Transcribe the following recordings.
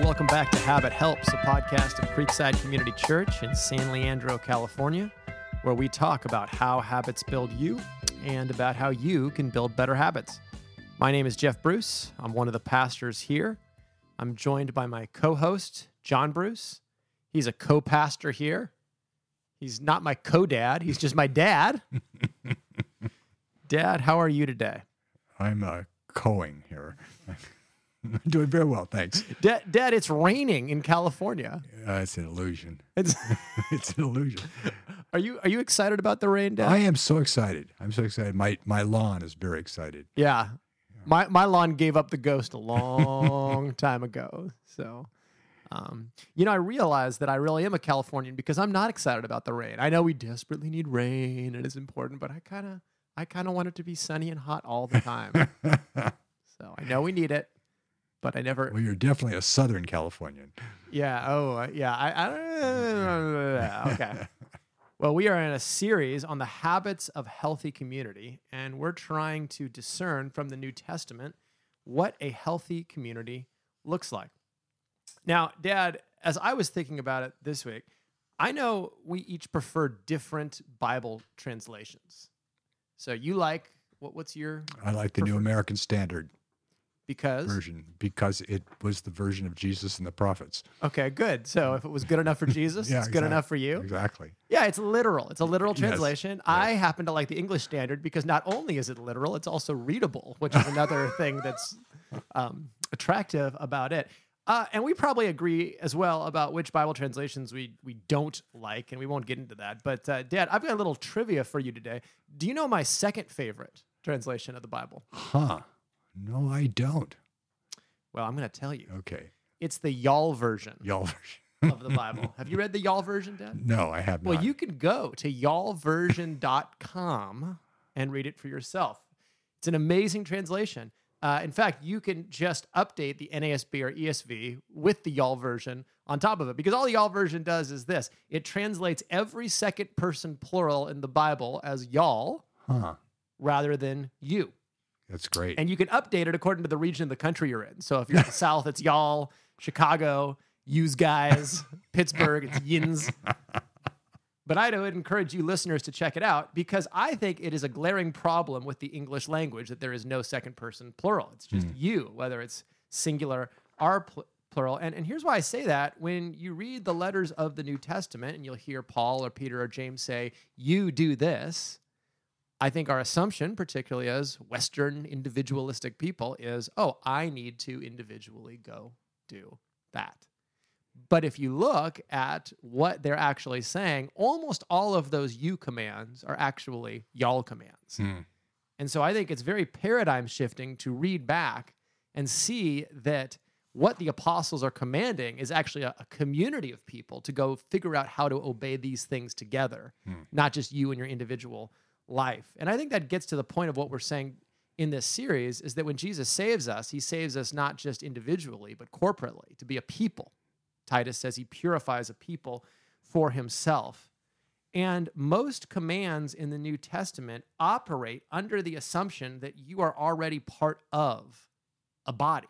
welcome back to Habit Helps, a podcast of Creekside Community Church in San Leandro, California, where we talk about how habits build you and about how you can build better habits. My name is Jeff Bruce. I'm one of the pastors here. I'm joined by my co host, John Bruce. He's a co pastor here. He's not my co dad, he's just my dad. dad, how are you today? I'm uh, coing here. I'm doing very well, thanks. Dad, dad, it's raining in California. Uh, it's an illusion. It's, It's an illusion. are you are you excited about the rain, Dad? I am so excited. I'm so excited. My my lawn is very excited. Yeah. My my lawn gave up the ghost a long time ago. So um, you know, I realized that I really am a Californian because I'm not excited about the rain. I know we desperately need rain and it's important, but I kind of I kind of want it to be sunny and hot all the time. so I know we need it, but I never Well, you're definitely a Southern Californian. Yeah. Oh, uh, yeah. I, I okay. Well, we are in a series on the habits of healthy community, and we're trying to discern from the New Testament what a healthy community looks like. Now, Dad, as I was thinking about it this week, I know we each prefer different Bible translations. So you like what? What's your I like the New American Standard because? version because it was the version of Jesus and the prophets. Okay, good. So if it was good enough for Jesus, Yeah, it's good enough for you. Exactly. Yeah, it's literal. It's a literal Yes, translation. I happen to like the English Standard because not only is it literal, it's also readable, which is another thing that's um, attractive about it. Uh, and we probably agree as well about which Bible translations we we don't like, and we won't get into that. But uh, Dad, I've got a little trivia for you today. Do you know my second favorite translation of the Bible? Huh. No, I don't. Well, I'm going to tell you. Okay. It's the Y'all version Y'all. version. of the Bible. Have you read the Y'all version, Dad? no, I have not. Well, you can go to y'allversion.com and read it for yourself. It's an amazing translation. Uh, in fact, you can just update the NASB or ESV with the y'all version on top of it because all the y'all version does is this it translates every second person plural in the Bible as y'all Huh. rather than you. That's great. And you can update it according to the region of the country you're in. So if you're in the South, it's y'all, Chicago, yous guys, Pittsburgh, it's yins. But I would encourage you listeners to check it out because I think it is a glaring problem with the English language that there is no second person plural. It's just hmm. you, whether it's singular or pl- plural. And, and here's why I say that. When you read the letters of the New Testament and you'll hear Paul or Peter or James say, You do this, I think our assumption, particularly as Western individualistic people, is oh, I need to individually go do that. But if you look at what they're actually saying, almost all of those you commands are actually y'all commands. Hmm. And so I think it's very paradigm shifting to read back and see that what the apostles are commanding is actually a, a community of people to go figure out how to obey these things together, not just you and your individual life. And I think that gets to the point of what we're saying in this series is that when Jesus saves us, he saves us not just individually, but corporately to be a people. Titus says he purifies a people for himself. And most commands in the New Testament operate under the assumption that you are already part of a body,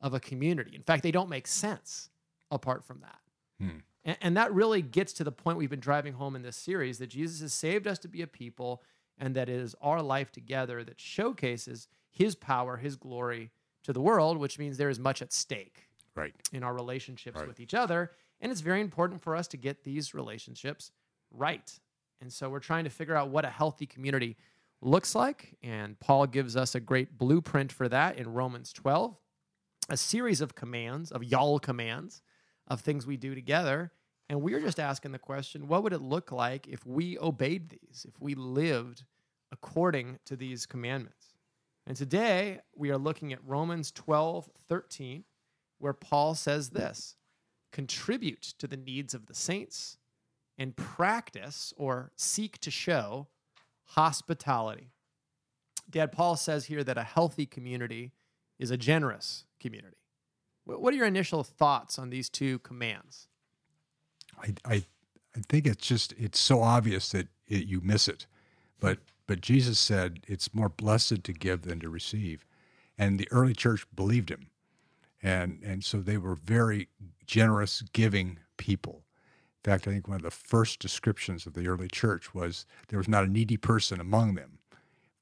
of a community. In fact, they don't make sense apart from that. Hmm. And, and that really gets to the point we've been driving home in this series that Jesus has saved us to be a people, and that it is our life together that showcases his power, his glory to the world, which means there is much at stake right. in our relationships Right. with each other. And it's very important for us to get these relationships right. And so we're trying to figure out what a healthy community looks like. And Paul gives us a great blueprint for that in Romans 12, a series of commands, of y'all commands, of things we do together. And we're just asking the question what would it look like if we obeyed these, if we lived according to these commandments? And today we are looking at Romans 12, 13 where Paul says this contribute to the needs of the saints and practice or seek to show hospitality. Dad, Paul says here that a healthy community is a generous community. What are your initial thoughts on these two commands? I, I, I think it's just it's so obvious that it, you miss it, but but Jesus said it's more blessed to give than to receive, and the early church believed him, and and so they were very generous, giving people. In fact, I think one of the first descriptions of the early church was there was not a needy person among them,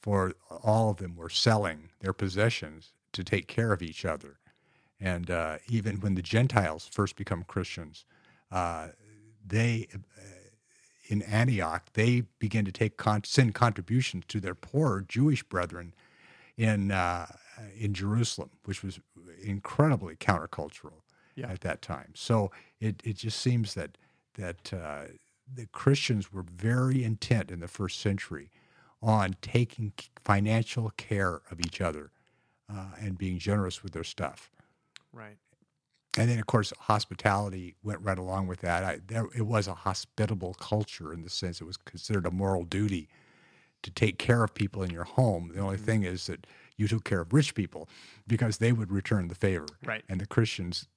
for all of them were selling their possessions to take care of each other. And uh, even when the Gentiles first become Christians, uh, they uh, in Antioch they begin to take con- send contributions to their poor Jewish brethren in uh, in Jerusalem, which was incredibly countercultural Yeah. at that time. So it it just seems that that uh, the Christians were very intent in the first century on taking financial care of each other uh, and being generous with their stuff. Right. And then, of course, hospitality went right along with that. I, there, it was a hospitable culture in the sense it was considered a moral duty to take care of people in your home. The only Mm-hmm. thing is that you took care of rich people because they would return the favor. Right. And the Christians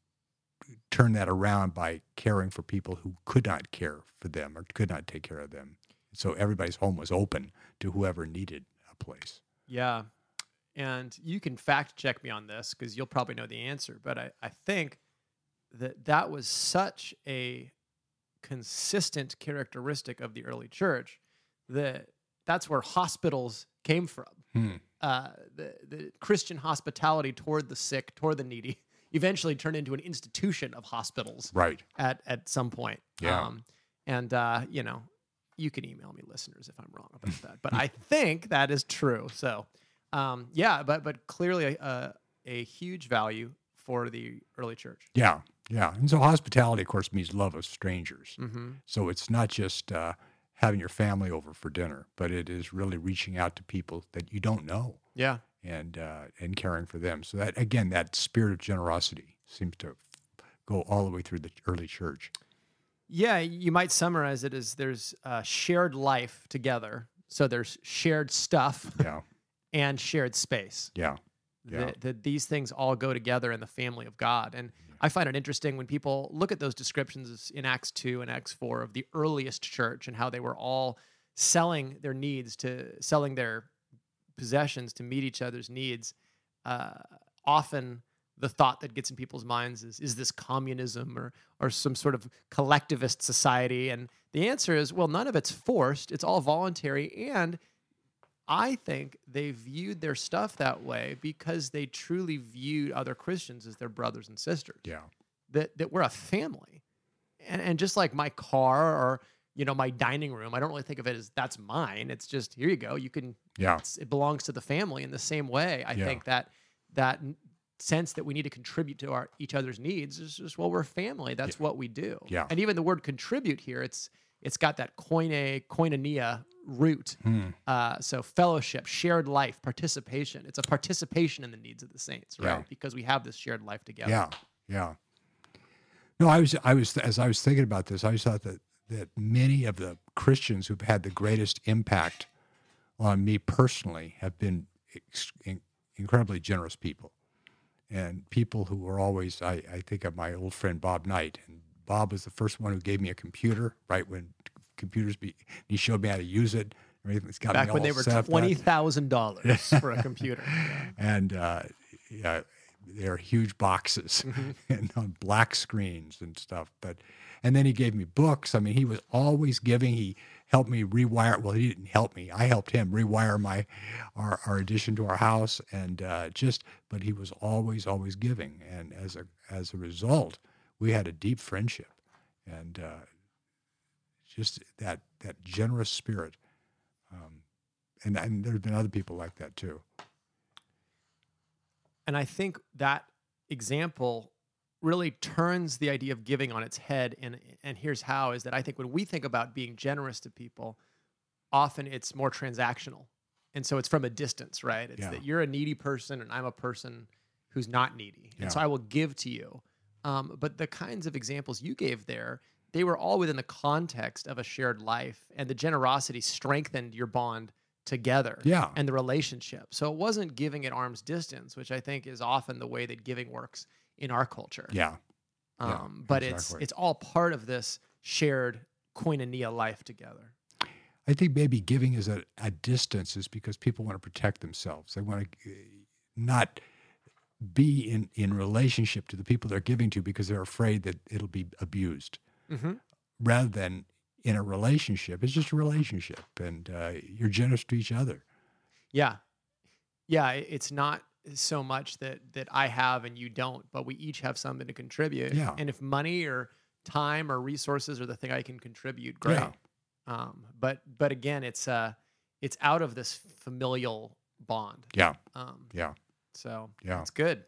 turned that around by caring for people who could not care for them or could not take care of them. So everybody's home was open to whoever needed a place. Yeah. And you can fact check me on this because you'll probably know the answer. But I, I think that that was such a consistent characteristic of the early church that that's where hospitals came from. Hmm. Uh, the, the Christian hospitality toward the sick, toward the needy, eventually turned into an institution of hospitals Right. at, at some point. Yeah. Um, and, uh, you know, you can email me listeners if I'm wrong about that, but I think that is true. So, um, yeah, but, but clearly a, a huge value for the early church. Yeah. Yeah. And so hospitality, of course, means love of strangers. Mm-hmm. So it's not just uh, having your family over for dinner, but it is really reaching out to people that you don't know Yeah. and uh, and caring for them. So that again, that spirit of generosity seems to go all the way through the early church. Yeah, you might summarize it as there's shared life together. So there's shared stuff Yeah, and shared space. yeah, Yeah. that, that these things all go together in the family of God. And I find it interesting when people look at those descriptions in Acts 2 and Acts 4 of the earliest church and how they were all selling their needs to selling their possessions to meet each other's needs. Uh, often the thought that gets in people's minds is is this communism or or some sort of collectivist society and the answer is well none of it's forced it's all voluntary and I think they viewed their stuff that way because they truly viewed other Christians as their brothers and sisters. yeah, That that we're a family. And and just like my car or you know my dining room, I don't really think of it as that's mine. It's just here you go. You can yeah, it's, it belongs to the family in the same way. I Yeah. think that that sense that we need to contribute to our each other's needs is just well we're family. That's what we do. Yeah. And even the word contribute here, it's it's got that koine koinonia root. Hmm. Uh, so fellowship, shared life, participation. It's a participation in the needs of the saints, right? Yeah. Because we have this shared life together. yeah, yeah. No, I was, I was, as I was thinking about this, I thought that that many of the Christians who've had the greatest impact on me personally have been ex- in- incredibly generous people, and people who were always. I, I think of my old friend Bob Knight, and Bob was the first one who gave me a computer. Right when computers be, he showed me how to use it. Everything's got Back when they were twenty thousand dollars for a computer. Yeah. and uh, yeah, they're huge boxes Mm-hmm. and on black screens and stuff. But and then he gave me books. I mean, he was always giving. He helped me rewire. Well, he didn't help me. I helped him rewire my our, our addition to our house, and uh, just. But he was always always giving, and as a as a result, we had a deep friendship, and uh, just that that generous spirit. Um, and and there have been other people like that too. And I think that example really turns the idea of giving on its head. And and here's how: is that I think when we think about being generous to people, often it's more transactional, and so it's from a distance, right? It's Yeah. that you're a needy person and I'm a person who's not needy, Yeah. and so I will give to you. Um, but the kinds of examples you gave there, they were all within the context of a shared life, and the generosity strengthened your bond together Yeah. and the relationship. So it wasn't giving at arm's distance, which I think is often the way that giving works in our culture. Yeah. yeah, Um, but exactly. it's it's all part of this shared koinonia life together. I think maybe giving is at a distance is because people want to protect themselves. They want to not be in in relationship to the people they're giving to because they're afraid that it'll be abused, Mm-hmm. rather than in a relationship. It's just a relationship, and uh, you're generous to each other. Yeah. Yeah. It's not so much that that I have and you don't, but we each have something to contribute. Yeah. And if money or time or resources are the thing I can contribute, great. Yeah. Um, but but again, it's uh it's out of this familial bond. Yeah, Um, yeah, so yeah. it's good.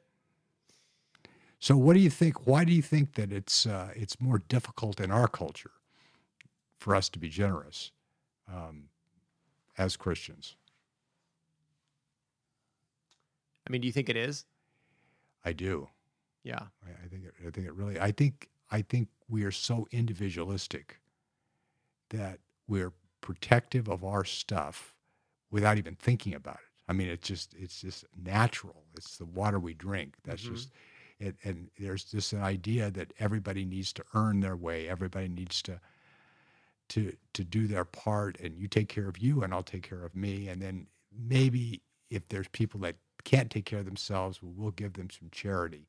So, what do you think? Why do you think that it's uh, it's more difficult in our culture for us to be generous um, as Christians? I mean, do you think it is? I do. Yeah. I, I think it, I think it really. I think I think we are so individualistic that we're protective of our stuff without even thinking about it. I mean, it's just it's just natural. It's the water we drink. That's Mhm. just it. And there's just an idea that everybody needs to earn their way. Everybody needs to to to do their part, and you take care of you, and I'll take care of me. And then maybe if there's people that can't take care of themselves, we'll, we'll give them some charity.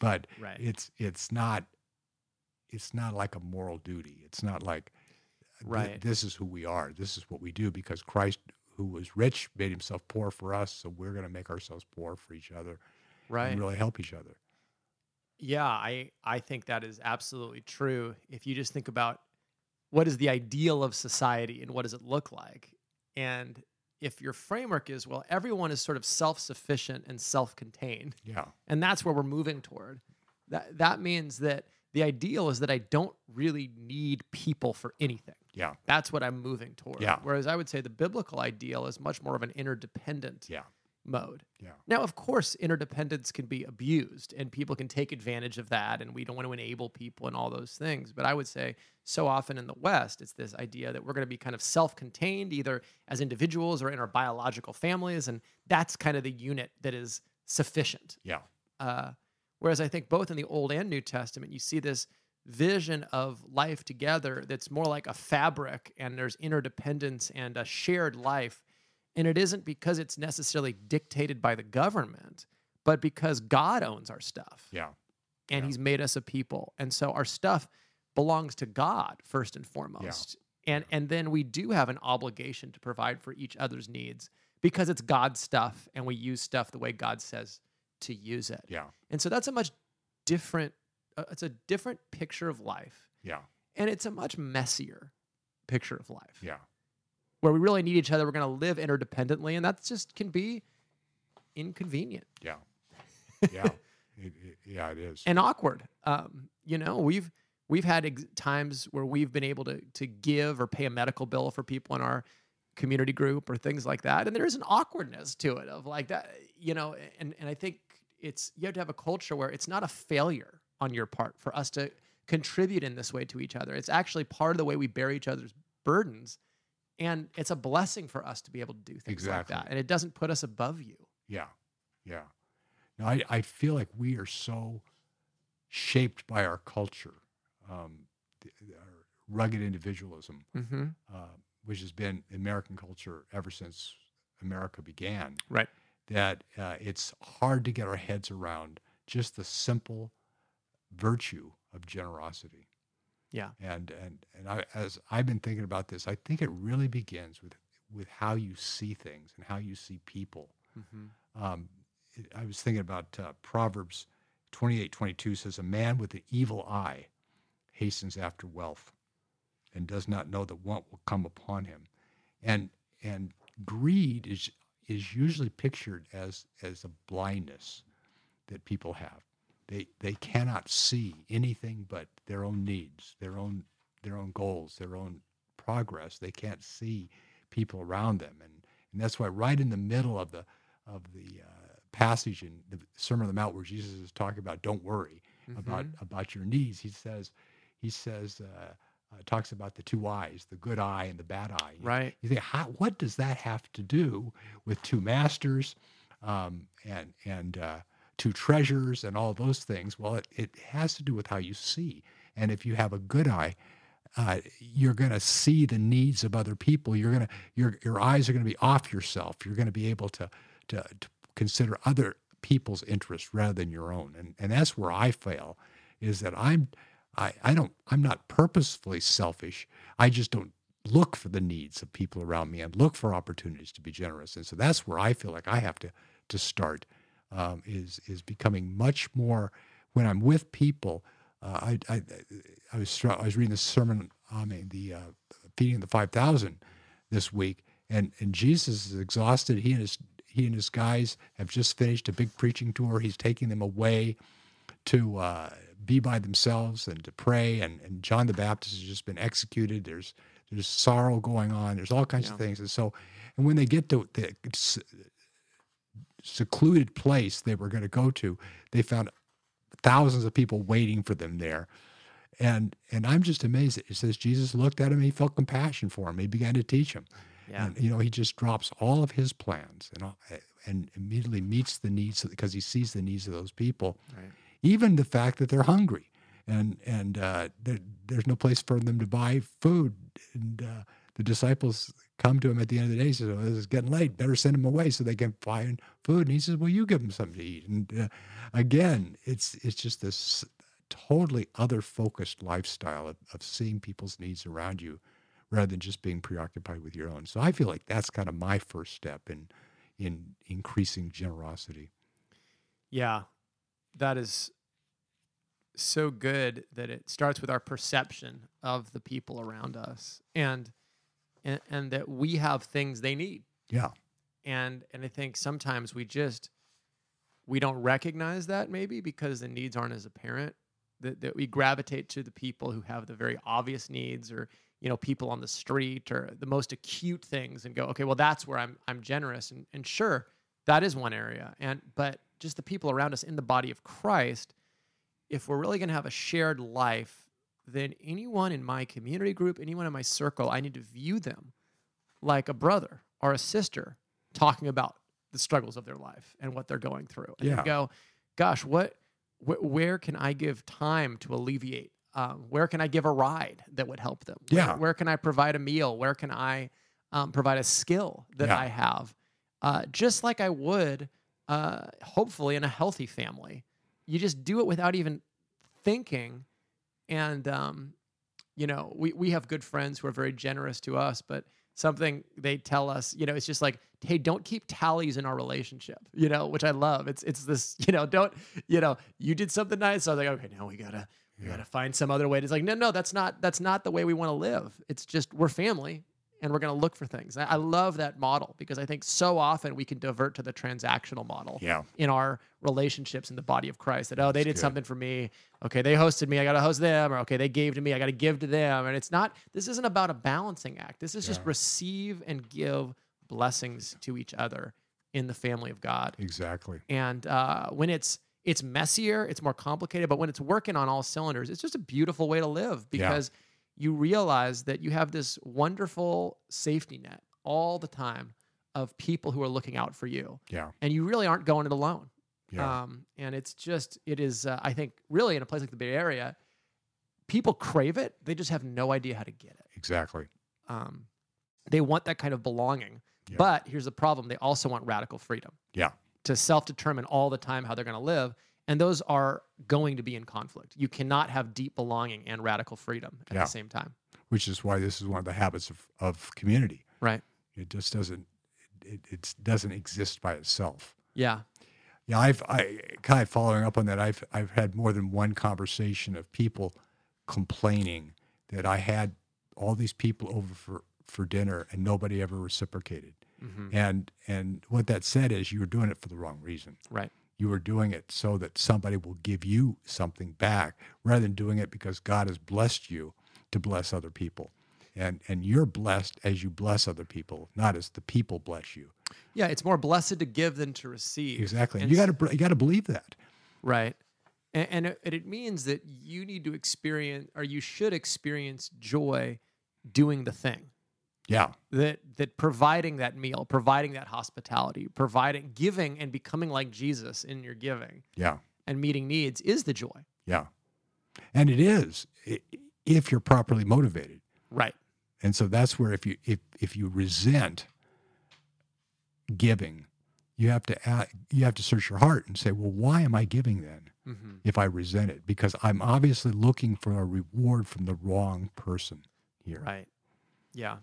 But Right. it's it's not it's not like a moral duty. It's not like th- Right. this is who we are. This is what we do because Christ, who was rich, made himself poor for us. So we're going to make ourselves poor for each other right. and really help each other. Yeah, I I think that is absolutely true. If you just think about what is the ideal of society and what does it look like, and if your framework is well, everyone is sort of self-sufficient and self-contained, Yeah. and that's where we're moving toward. That that means that the ideal is that I don't really need people for anything. Yeah. That's what I'm moving toward. Yeah. Whereas I would say the biblical ideal is much more of an interdependent Yeah. mode. Yeah. Now, of course, interdependence can be abused and people can take advantage of that, and we don't want to enable people and all those things. But I would say so often in the West, it's this idea that we're going to be kind of self contained, either as individuals or in our biological families. And that's kind of the unit that is sufficient. Yeah. Uh, whereas I think both in the Old and New Testament, you see this vision of life together that's more like a fabric and there's interdependence and a shared life. And it isn't because it's necessarily dictated by the government, but because God owns our stuff Yeah. and Yeah. he's made us a people. And so our stuff belongs to God first and foremost. And and then we do have an obligation to provide for each other's needs because it's God's stuff and we use stuff the way God says to use it. Yeah. And so that's a much different it's a different picture of life Yeah. and it's a much messier picture of life Yeah. where we really need each other we're going to live interdependently and that just can be inconvenient Yeah. Yeah. it, it, yeah, it is. and awkward. Um, you know, we've we've had ex- times where we've been able to to give or pay a medical bill for people in our community group or things like that, and there is an awkwardness to it of like that, you know. And and I think it's you have to have a culture where it's not a failure on your part for us to contribute in this way to each other. It's actually part of the way we bear each other's burdens. And it's a blessing for us to be able to do things Exactly. like that. And it doesn't put us above you. Yeah. Yeah. No, I, I feel like we are so shaped by our culture, um, the, our rugged individualism, Mm-hmm. uh, which has been American culture ever since America began, Right. that uh, it's hard to get our heads around just the simple virtue of generosity. Yeah. And and and I, as I've been thinking about this, I think it really begins with with how you see things and how you see people. Mm-hmm. Um, it, I was thinking about uh, Proverbs 28 22 says, A man with an evil eye hastens after wealth and does not know that want will come upon him. And and greed is is usually pictured as as a blindness that people have. They they cannot see anything but their own needs, their own their own goals, their own progress. They can't see people around them, and and that's why right in the middle of the of the uh, passage in the Sermon on the Mount where Jesus is talking about don't worry about Mm-hmm. about your needs, he says he says uh, uh, talks about the two eyes, the good eye and the bad eye. You- Right. You think, how, what does that have to do with two masters um, and and uh, two treasures and all those things? Well, it, it has to do with how you see. And if you have a good eye, uh, you're going to see the needs of other people. You're going to your your eyes are going to be off yourself. You're going to be able to, to to consider other people's interests rather than your own. And and that's where I fail, is that I'm I, I don't I'm not purposefully selfish. I just don't look for the needs of people around me and look for opportunities to be generous. And so that's where I feel like I have to to start um, is is becoming much more when I'm with people. Uh, I, I I was I was reading the sermon I mean the uh, feeding of the five thousand this week, and and Jesus is exhausted. He and his he and his guys have just finished a big preaching tour. He's taking them away to uh, be by themselves and to pray. And, and John the Baptist has just been executed. There's there's sorrow going on. There's all kinds Yeah. of things. And so, and when they get to the secluded place they were going to go to, they found thousands of people waiting for them there. And and I'm just amazed. It says Jesus looked at him. He felt compassion for him. He began to teach him. Yeah. And you know, he just drops all of his plans and all, and immediately meets the needs because he sees the needs of those people. Right. Even the fact that they're hungry and and uh, there, there's no place for them to buy food. And uh, the disciples come to him at the end of the day. and Says, "Oh, this is getting late. Better send them away so they can find food." And he says, "Well, you give them something to eat." And uh, again, it's it's just this totally other focused lifestyle of, of seeing people's needs around you rather than just being preoccupied with your own. So I feel like that's kind of my first step in in increasing generosity. Yeah, that is so good that it starts with our perception of the people around us, and and, and that we have things they need. Yeah. And and I think sometimes we just we don't recognize that maybe because the needs aren't as apparent. That that we gravitate to the people who have the very obvious needs, or you know, people on the street, or the most acute things, and go, okay, well, that's where I'm I'm generous, and and sure, that is one area, and but just the people around us in the body of Christ, if we're really going to have a shared life, then anyone in my community group, anyone in my circle, I need to view them like a brother or a sister talking about the struggles of their life and what they're going through. And Yeah. go, gosh, what, wh- where can I give time to alleviate? Um, where can I give a ride that would help them? Where- Yeah. Where, can I provide a meal? Where can I um, provide a skill that Yeah. I have? Uh, just like I would, uh, hopefully, in a healthy family. You just do it without even thinking. And, um, you know, we, we have good friends who are very generous to us, but something they tell us, you know, it's just like, hey, don't keep tallies in our relationship, you know, which I love. It's it's this, you know, don't, you know, you did something nice. So I was like, okay, now we gotta we gotta find some other way. It's like, no, no, that's not that's not the way we want to live. It's just we're family and we're gonna look for things. I, love that model because I think so often we can divert to the transactional model Yeah. in our relationships in the body of Christ. That oh, they did good. something for me. Okay, they hosted me. I got to host them. Or okay, they gave to me. I got to give to them. And it's not. This isn't about a balancing act. This is just receive and give blessings to each other in the family of God. Exactly. And uh, when it's it's messier, it's more complicated. But when it's working on all cylinders, it's just a beautiful way to live Yeah. You realize that you have this wonderful safety net all the time of people who are looking out for you Yeah. and you really aren't going it alone. Yeah. Um, and it's just, it is, uh, I think, really in a place like the Bay Area, people crave it. They just have no idea how to get it. exactly. Um, they want that kind of belonging. Yeah. But here's the problem they also want radical freedom Yeah. to self determine all the time how they're going to live. And those are going to be in conflict. You cannot have deep belonging and radical freedom at Yeah. the same time. Which is why this is one of the habits of, of community. Right. It just doesn't it, it doesn't exist by itself. Yeah. Yeah, I've I kind of following up on that. I've I've had more than one conversation of people complaining that I had all these people over for for dinner and nobody ever reciprocated. hmm And and what that said is you were doing it for the wrong reason. Right. You are doing it so that somebody will give you something back rather than doing it because God has blessed you to bless other people. And and you're blessed as you bless other people, not as the people bless you. Yeah. It's more blessed to give than to receive. Exactly. And you got to you got to believe that. Right. And, and it, and it means that you need to experience, or you should experience joy doing the thing. Yeah. That that providing that meal, providing that hospitality, providing giving and becoming like Jesus in your giving Yeah. and meeting needs is the joy. Yeah. And it is if you're properly motivated. Right. And so that's where if you if if you resent giving, you have to you have to search your heart and say, well, why am I giving then? Mm-hmm. If I resent it, because I'm obviously looking for a reward from the wrong person here. Right. Yeah.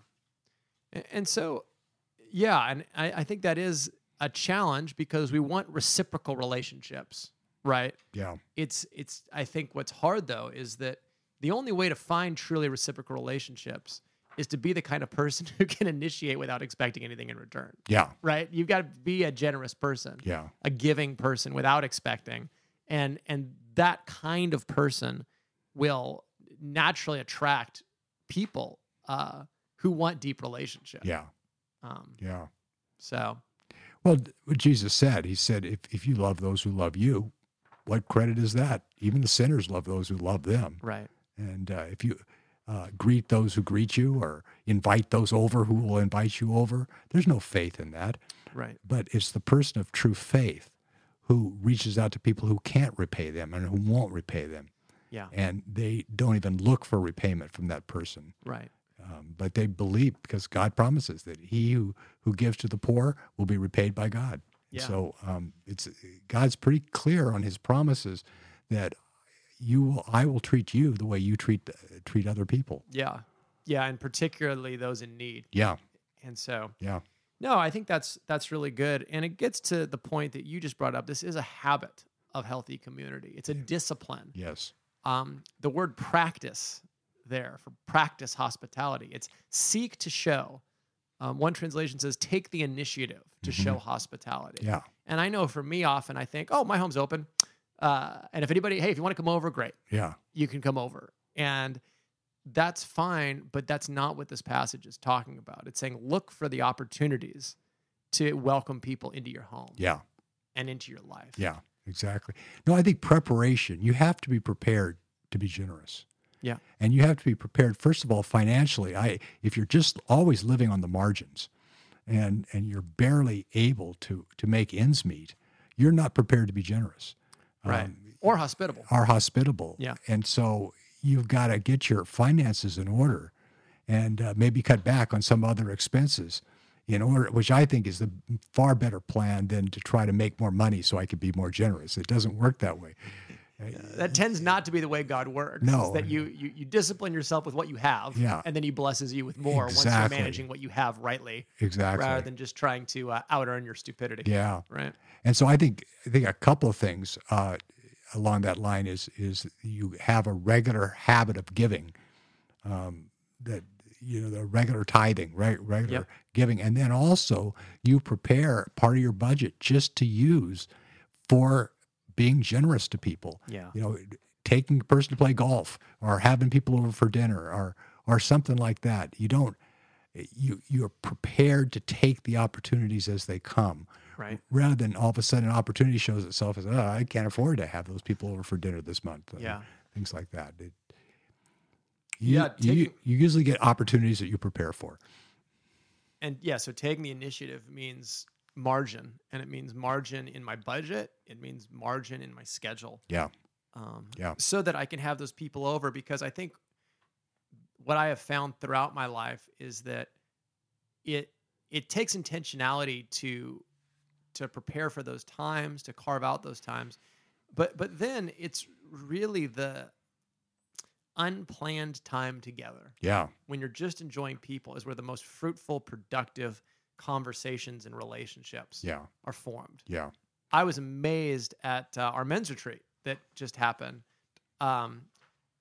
And so, yeah, and I, I think that is a challenge because we want reciprocal relationships, right? Yeah. It's it's I think what's hard though is that the only way to find truly reciprocal relationships is to be the kind of person who can initiate without expecting anything in return, Yeah. right? You've got to be a generous person Yeah. a giving person without expecting and and that kind of person will naturally attract people uh, who want deep relationships Yeah. um, Yeah. so Well, what Jesus said, he said, if, if you love those who love you, what credit is that? Even the sinners love those who love them. right And uh, if you uh, greet those who greet you or invite those over who will invite you over, there's no faith in that. right But it's the person of true faith who reaches out to people who can't repay them and who won't repay them. yeah And they don't even look for repayment from that person. right Um, but they believe because God promises that he who, who gives to the poor will be repaid by God. Yeah. So um, it's God's pretty clear on his promises that you will, I will treat you the way you treat treat other people. yeah. Yeah and particularly those in need. Yeah, and so yeah, no i think that's that's really good. And it gets to the point that you just brought up. This is a habit of healthy community. It's a discipline. Yes, um, the word practice there for practice hospitality. It's seek to show. Um, one translation says take the initiative to show hospitality. yeah, And I know for me, often I think, oh, my home's open. Uh, and if anybody, hey, if you want to come over, great, yeah, you can come over. And that's fine, but that's not what this passage is talking about. It's saying look for the opportunities to welcome people into your home yeah, and into your life. yeah, exactly. No, I think preparation, you have to be prepared to be generous. Yeah. And you have to be prepared, first of all, financially. I if you're just always living on the margins and and you're barely able to to make ends meet, you're not prepared to be generous. Right. Um, or hospitable. are hospitable. Yeah. And so you've got to get your finances in order and uh, maybe cut back on some other expenses in order, which I think is the far better plan than to try to make more money so I could be more generous. It doesn't work that way. That tends not to be the way God works. No. that you, you you discipline yourself with what you have, Yeah. and then He blesses you with more once you're managing what you have rightly, Exactly. rather than just trying to uh, out earn your stupidity. yeah. Right. And so I think I think a couple of things uh, along that line is is you have a regular habit of giving, um, that you know the regular tithing, right? Regular Yep. giving, and then also you prepare part of your budget just to use for being generous to people. Yeah. You know, taking a person to play golf or having people over for dinner or or something like that. You don't you you're prepared to take the opportunities as they come Right. rather than all of a sudden an opportunity shows itself as, oh, I can't afford to have those people over for dinner this month. Yeah. Things like that. It, you, Yeah, you, you usually get opportunities that you prepare for. And yeah, so taking the initiative means margin, and it means margin in my budget. It means margin in my schedule. Yeah. um, Yeah. so that I can have those people over. Because I think what I have found throughout my life is that it it takes intentionality to to prepare for those times, to carve out those times, but but then it's really the unplanned time together Yeah. when you're just enjoying people is where the most fruitful, productive conversations and relationships Yeah. are formed. Yeah. I was amazed at uh, our men's retreat that just happened. Um,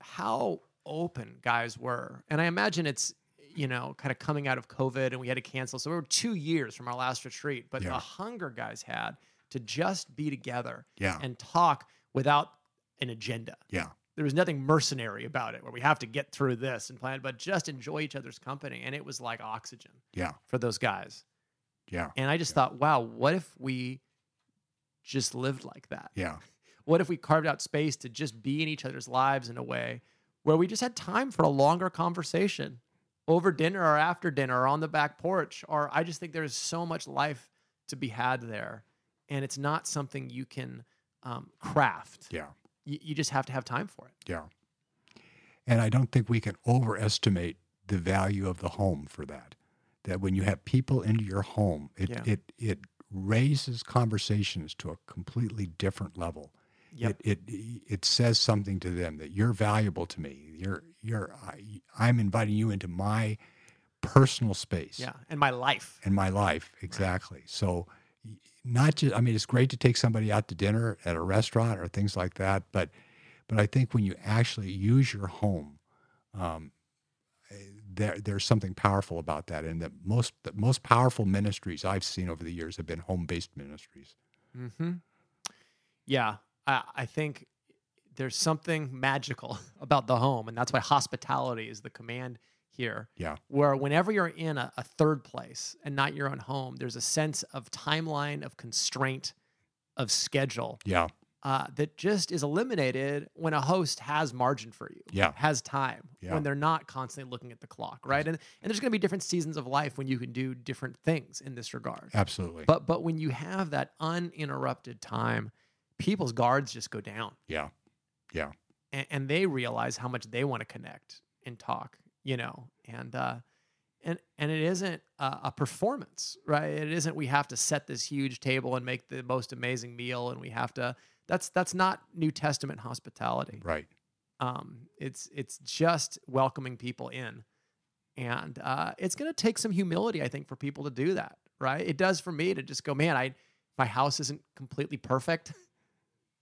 how open guys were, and I imagine it's you know kind of coming out of COVID, and we had to cancel, so we were two years from our last retreat. But Yeah. the hunger guys had to just be together Yeah. and talk without an agenda. Yeah. There was nothing mercenary about it, where we have to get through this and plan, but just enjoy each other's company, and it was like oxygen Yeah. for those guys. Yeah. And I just thought, wow, what if we just lived like that? Yeah. What if we carved out space to just be in each other's lives in a way where we just had time for a longer conversation over dinner or after dinner or on the back porch? Or I just think there's so much life to be had there. And it's not something you can um, craft. Yeah. You, you just have to have time for it. Yeah. And I don't think we can overestimate the value of the home for that. That when you have people into your home, it Yeah. it it raises conversations to a completely different level. Yep. It, it it says something to them that you're valuable to me. You're you're I, I'm inviting you into my personal space Yeah. And my life. and my life exactly. So not just I mean it's great to take somebody out to dinner at a restaurant or things like that, but but I think when you actually use your home, um, there there's something powerful about that, and the most the most powerful ministries I've seen over the years have been home based ministries. Mm-hmm. Yeah, I, I think there's something magical about the home, and that's why hospitality is the command here. Yeah. Where whenever you're in a, a third place and not your own home, there's a sense of timeline, of constraint, of schedule Yeah, uh, that just is eliminated when a host has margin for you. Yeah. Has time Yeah. when they're not constantly looking at the clock, right? And and there's going to be different seasons of life when you can do different things in this regard. absolutely. But but when you have that uninterrupted time, people's guards just go down, yeah, yeah, and, and they realize how much they want to connect and talk, you know, and uh, and and it isn't a, a performance, right? It isn't we have to set this huge table and make the most amazing meal, and we have to. That's that's not New Testament hospitality. right. Um, it's it's just welcoming people in, and uh, it's going to take some humility, I think, for people to do that. Right? It does for me to just go, man. I my house isn't completely perfect.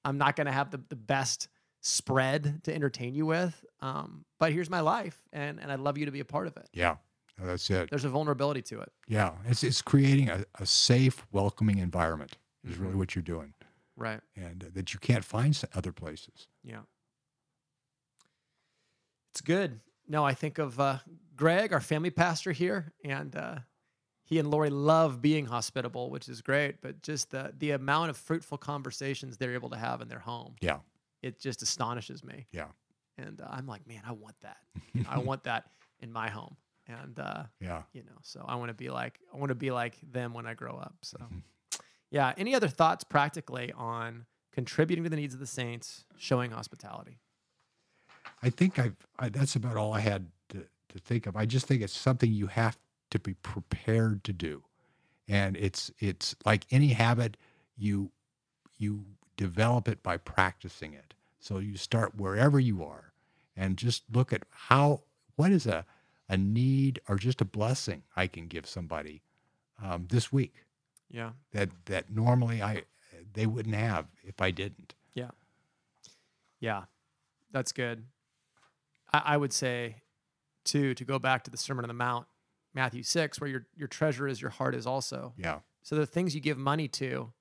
I'm not going to have the the best spread to entertain you with, um, but here's my life, and and I'd love you to be a part of it. Yeah, that's it. There's a vulnerability to it, Yeah, it's it's creating a, a safe, welcoming environment is really Mhm. what you're doing, right? and uh, that you can't find other places. Yeah. It's good. No, I think of uh, Greg, our family pastor here, and uh, he and Lori love being hospitable, which is great. But just the the amount of fruitful conversations they're able to have in their home, Yeah, it just astonishes me. Yeah. And uh, I'm like, man, I want that. I want that in my home. And uh, yeah. you know, so I want to be like I want to be like them when I grow up. So, Mhm. Yeah. Any other thoughts practically on contributing to the needs of the saints, showing hospitality? I think I've I, that's about all I had to, to think of. I just think it's something you have to be prepared to do, and it's it's like any habit you you develop it by practicing it. So you start wherever you are, and just look at how what is a a need or just a blessing I can give somebody um, this week Yeah. that that normally I they wouldn't have if I didn't. Yeah, Yeah. that's good. I, I would say, too, to go back to the Sermon on the Mount, Matthew 6, where your, your treasure is, your heart is also. Yeah, So the things you give money to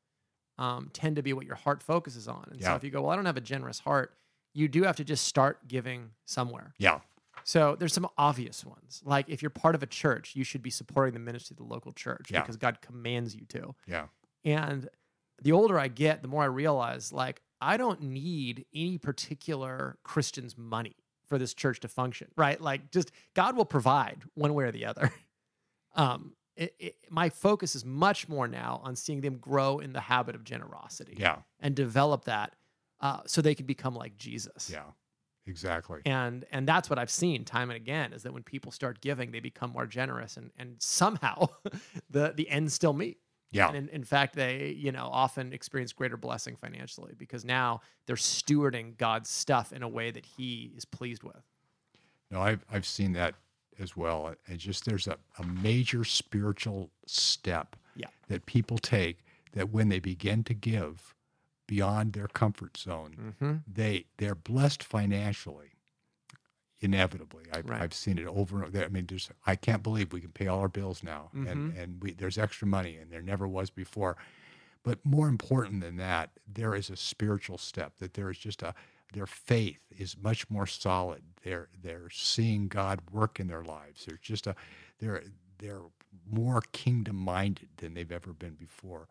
um, tend to be what your heart focuses on. And so if you go, well, I don't have a generous heart, you do have to just start giving somewhere. yeah, So there's some obvious ones. Like if you're part of a church, you should be supporting the ministry of the local church Yeah. because God commands you to. yeah, And the older I get, the more I realize like I don't need any particular Christian's money for this church to function, right? Like just God will provide one way or the other. Um, it, it, my focus is much more now on seeing them grow in the habit of generosity yeah, and develop that uh, so they can become like Jesus. yeah, exactly. And and that's what I've seen time and again is that when people start giving, they become more generous and and somehow the the ends still meet. Yeah, And in, in fact, they, you know, often experience greater blessing financially because now they're stewarding God's stuff in a way that He is pleased with. No, I've I've seen that as well. And just there's a, a major spiritual step Yeah. that people take that when they begin to give beyond their comfort zone, Mm-hmm. they they're blessed financially. Inevitably, I've, Right. I've seen it over and over. I mean, there's I can't believe we can pay all our bills now, and Mhm. and we there's extra money, and there never was before. But more important than that, there is a spiritual step that there is just a their faith is much more solid. They're they're seeing God work in their lives. They're just a they're they're more kingdom minded than they've ever been before.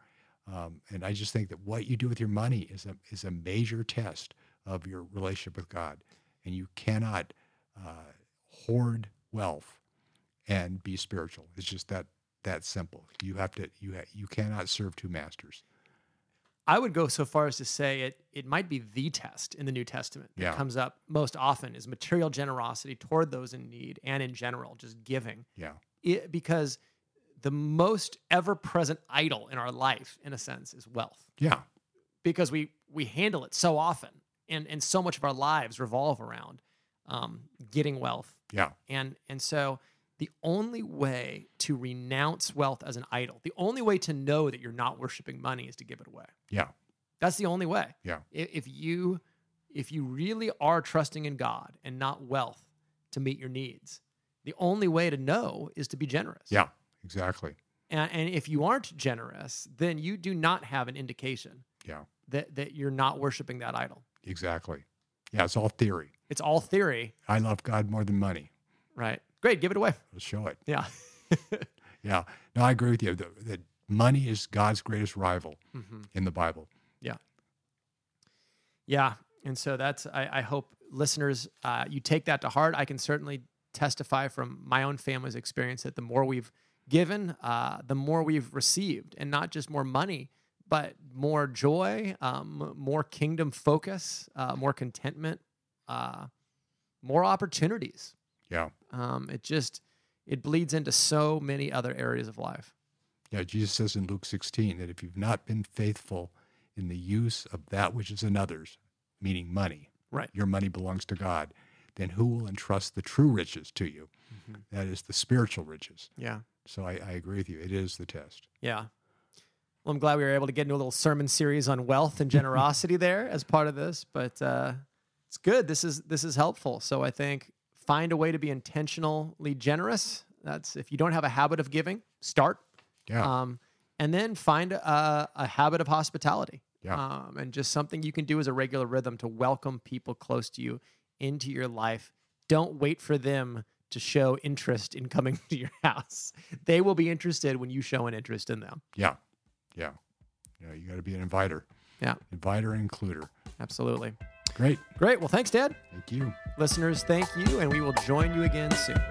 Um, and I just think that what you do with your money is a is a major test of your relationship with God, and you cannot uh, hoard wealth and be spiritual. It's just that that simple. You have to you ha- you cannot serve two masters. I would go so far as to say it it might be the test in the New Testament that Yeah. comes up most often is material generosity toward those in need and in general, just giving. Yeah, It, because the most ever present idol in our life, in a sense, is wealth Yeah. because we we handle it so often, and and so much of our lives revolve around um, getting wealth, Yeah. and and so the only way to renounce wealth as an idol, the only way to know that you're not worshiping money is to give it away. Yeah. That's the only way. Yeah. If you if you really are trusting in God and not wealth to meet your needs, the only way to know is to be generous. Yeah. Exactly. And, and if you aren't generous, then you do not have an indication Yeah. that that you're not worshiping that idol. Exactly. Yeah. It's all theory. It's all theory, I love God more than money. right? Great, give it away. Let's show it. Yeah. Yeah. No, I agree with you. That money is God's greatest rival hmm in the Bible. Yeah. Yeah. And so that's, I, I hope listeners, uh, you take that to heart. I can certainly testify from my own family's experience that the more we've given, uh, the more we've received, and not just more money, but more joy, um, more kingdom focus, uh, more contentment, uh, more opportunities. Yeah. Um, it just, it bleeds into so many other areas of life. Yeah. Jesus says in Luke 16 that if you've not been faithful in the use of that which is another's, meaning money, Right. your money belongs to God, then who will entrust the true riches to you? Mhm. That is the spiritual riches. Yeah. So I, I agree with you. It is the test. Yeah. Well, I'm glad we were able to get into a little sermon series on wealth and generosity there as part of this, but uh, it's good. This is this is helpful. So I think find a way to be intentionally generous. That's if you don't have a habit of giving, start, Yeah. um, and then find a, a habit of hospitality. Yeah. Um, and just something you can do as a regular rhythm to welcome people close to you into your life. Don't wait for them to show interest in coming to your house. They will be interested when you show an interest in them. yeah. Yeah. Yeah. You got to be an inviter. Yeah. Inviter and includer. Absolutely. Great. Great. Well, thanks, Dad. Thank you. Listeners, thank you, and we will join you again soon.